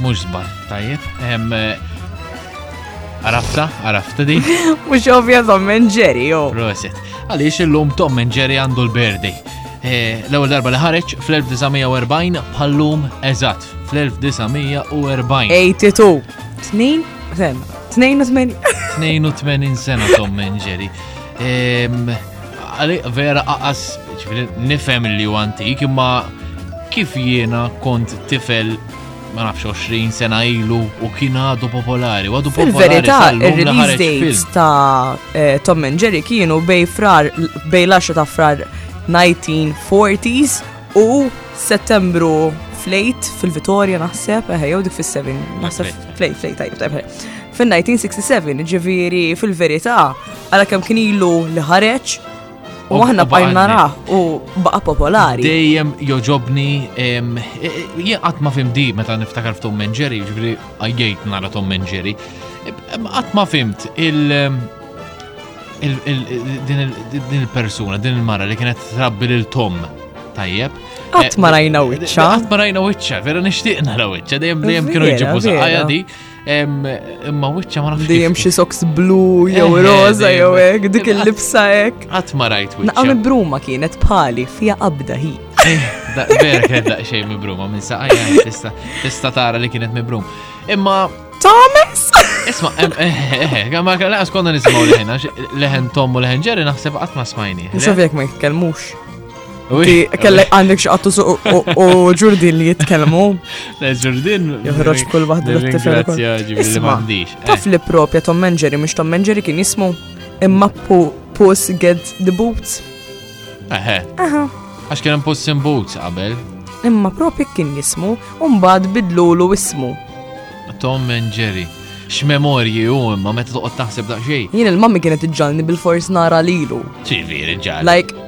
Mhux żball, tajjeb. Arafta, arafta di. Mhux ovvja Tom and Jerry, jo. Proset. Għaliex illum Tom and Jerry għandu l-birthday. Eh, l-ewwel darba li ħareġ fl-1940 bħallum eżatt fl-1940. 82. 2 sem. 82. 82 sena Tom and Jerry. Għalli vera aqas nifhem li u antik imma kif jiena kont tifel ma nafx 20 sena ilu u kien għadu popolari. Għadu popolari. Fil-verità, il-release dates ta' eh, Tom and Jerry kienu bej frar, bej laxa ta' frar 1940s u settembru flejt fil-Vitorja naħseb, eħe, jew dik fil-7, naħseb flejt, flejt, tajb, tajb. Fil-1967, ġiviri fil-verità, għala kem kien ilu li ħareċ, U aħna bqajna naraħ u baqa popolari. Dejjem joġobni, e, e, jien qatt ma fimdi meta niftakar f'Tom and Jerry, ġifri għajjajt nara Tom and Jerry. E, qatt ma fimt il- din il-persuna, din il-mara li kienet trabbi lil Tom tajjeb. Qatt ma rajna wiċċa. Qatt ma rajna wiċċa, vera nixtieq nara wiċċa, dejjem dejjem kienu jġibu saqajja di. Imma wiċċa ma nafx. Dejjem xi socks blu jew eh, roza jew hekk, dik il-libsa hekk. Qatt ma rajt wiċċa. Naqam bruma kienet bħali fija qabda hi. Eh, vera kienet daqsxejn mibruma minn saqajja tista' tista' tara li kienet mibrum. Imma Thomas! Isma, eh, ma kellha skonna nisimgħu leħen, leħen Tom u leħen Jerry naħseb qatt ma smajni. Xofjek ma jitkellmux. Kellek għandek xaqtu u ġurdin li jitkellmu. Le ġurdin. Joħroġ kull waħda Ringrazzja ġibri li m'għandix. Eh. Taf li propja Tom Manġeri mhux Tom Manġeri kien jismu imma Puss Get the Boots. Eħe. Eħe. Għax kien hemm Puss in Boots qabel. Imma propja kien jismu u mbagħad bidlulu ismu. Tom Manġeri x'memorji u imma meta toqgħod taħseb daqsxejn. Jien il-mammi kienet iġġalni bil-fors nara lilu. Ċiviri ġal. Like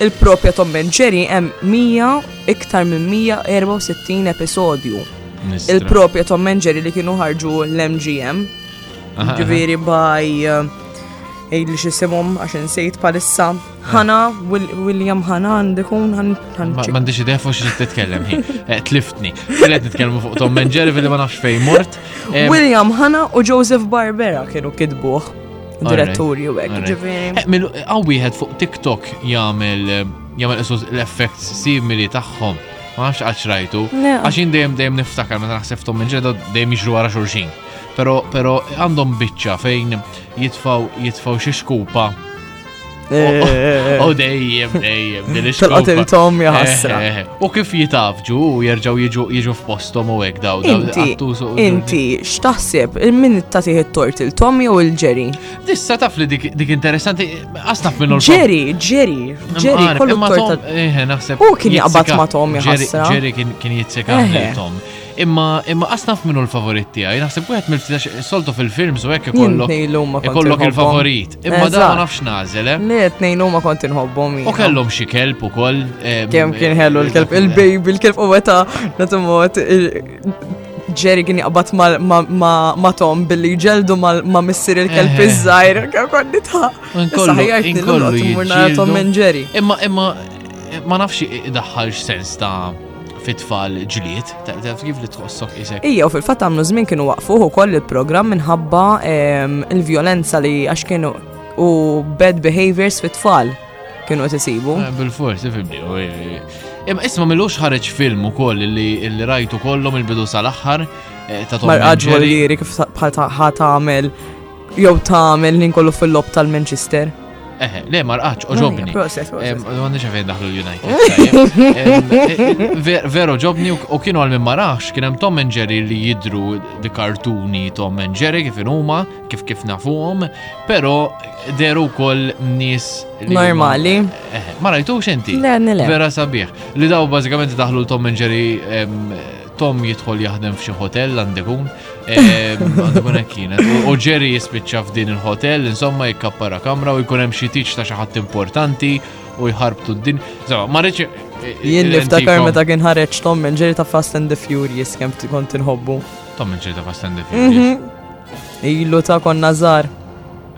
Il-propja Tom and Jerry hemm 100 iktar minn 164 episodju. Il-propja Tom and Jerry li kienu ħarġu l-MGM. Ġifieri by ejd li xisimum għax insejt palissa. Hanna, William Hanna għandikun għan. Mandi xie defu xie t-tkellem hi. Eh, tliftni. Għalet nitkellmu fuq Tom Menġeri fil-li ma nafx fej mort. William Hanna u Joseph Barbera kienu kidbuħ. diretturi u għek, ġiviri. Għaw wieħed fuq TikTok jagħmel jagħmel l-effects simili tagħhom. Ma nafx għax rajtu. Għax jien dejjem dejjem niftakar meta naħseb tom minn ġedda dejjem jiġru wara xulxin. Pero pero għandhom biċċa fejn jitfaw jitfaw xi xkupa U dejjem, dejjem, din Talqat il-tom jaħasra. Eh, eh, eh. U kif jitafġu u jerġaw jiġu f'postom u għek daw. Inti, inti, xtaħseb, il-min tatih il-tort il-tom jew il-ġeri? Dissa taf li dik interessanti, asnaf minnu l-tom. Ġeri, ġeri, ġeri, kollu tort. Naħseb. U kien jaqbat ma tom jaħasra. Ġeri kien jitzeka il-tom. Imma imma asnaf minnu l-favorit tiegħi, naħseb wieħed mill-ftit soltu fil-films u hekk ikollok ikollok il-favorit. Imma da ma nafx nażel, eh? Le, tnejn huma kont inħobbhom. U kellhom xi kelb ukoll. Eh, Kemm kien eh, ħellu l-kelb, il-baby, il-kelb u meta natumot Jerry kien jaqbad ma' Tom billi ġeldu ma' missir il-kelb iż-żajr, kont nitħa. Saħjajtni l-għot, murna Tom minn Jerry. Imma, imma, ma nafx idaħħalx sens ta' fit-tfal ġlied, taf kif li tħossok isek. Ija, u fil-fat għamlu żmien kienu waqfuħu koll il-programm minħabba ehm, il-violenza li għax kienu u bad behaviors fit-tfal kienu t-sibu. Eh, bil-forsi fibdi, u eh, Imma isma milux ħareġ film ukoll li rajtu kollhom il-bidu sal-aħħar eh, ta' Tom. Marqaġ kif bħal ħat għamel Jew tagħmel ħin kollu fil-lob tal-Manchester. Eħe, le ma rqaċ, oġobni. Għandi xafejn daħlu l-United. Vero, ġobni u kienu għal minn maraħx, kien hemm Tom and Jerry li jidru di kartuni Tom and Jerry kif huma, kif kif nafuhom, pero deru kol nis normali. Ma rajtu xenti? Le, le. Vera sabiħ. Li daw bażikament daħlu Tom and Jerry Tom jidħol jaħdem f'xi hotel għandu jkun għandu jkun hekk kienet. U Jerry jispiċċa f'din il-hotel, insomma jikkappara kamra u jkun hemm xi tiċ ta' xi ħadd importanti u jħarbtu d-din. Zawa, ma rridx. Eh, eh, Jien niftakar meta kien ħareġ Tom and Jerry ta' Fast and the Furious kemm kont inħobbu. Tom and Jerry ta' Fast and the Furious. Mhm. Ilu ta' kon nazar.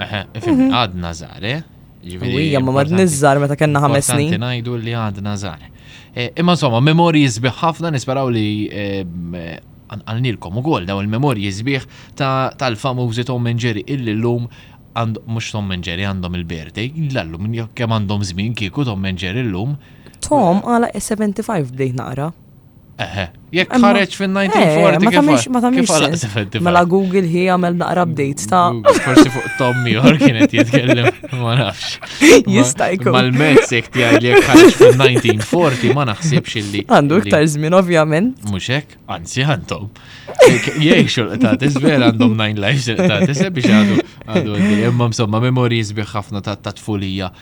Eħe, mhm. għad nazar, eh? Ġifieri. Hija ma madni żgħar meta kellna ħames snin. Tanti ngħidu li għadna żgħar. Eh, imma insomma, memorji sbieħ ħafna nisperaw li eh, għalnilkom ukoll daw il-memorji sbieħ tal-famużi Tom and Jerry illi llum għand mhux Tom and Jerry għandhom il-birthday, l-allu minn kemm għandhom żmien kieku Tom and Jerry llum. Tom għala 75 bdejt naqra. Jekk ħareġ fin-1940 eh, kif ma tamiex. Mela Google hi għamel naqra update ta' forsi fuq Tom ieħor kienet jitkellem ma nafx. Jista' jkun. Mal-mezz jekk tiegħi li jekk ħareġ fin-1940 ma naħsibx illi. Għandu iktar żmien ovvjament. Mhux hekk, anzi għandhom. Jgħix xulqtat iżver għandhom nine lives xulqtat iżver biex għadu għadu imma insomma memorji sbieħ ħafna ta' tfulija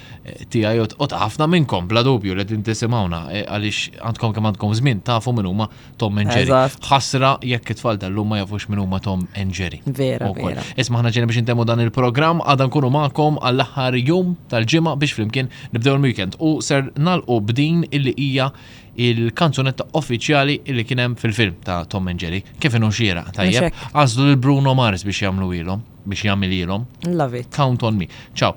tiegħi u ta' ħafna minnkom bla dubju li din tisimgħuna eh, għaliex għandkom kemm għandkom żmien tafu minn huma Tom and Jerry. Ħasra jekk it-tfal tal-lum ma jafux minn huma Tom and Jerry. Vera, vera. Isma' ħana ġejna biex intemmu dan il-programm għadha nkunu magħkom għall-aħħar jum tal-ġimgħa biex flimkien nibdew il-weekend u ser nalqu b'din illi hija il-kanzunetta uffiċjali illi kien hemm fil-film ta' Tom and Jerry. Kif inhu xiera tajjeb, għażlu lil Bruno Mars biex jagħmlu ilhom biex jagħmel ilhom. Love it. Count on me. Ciao.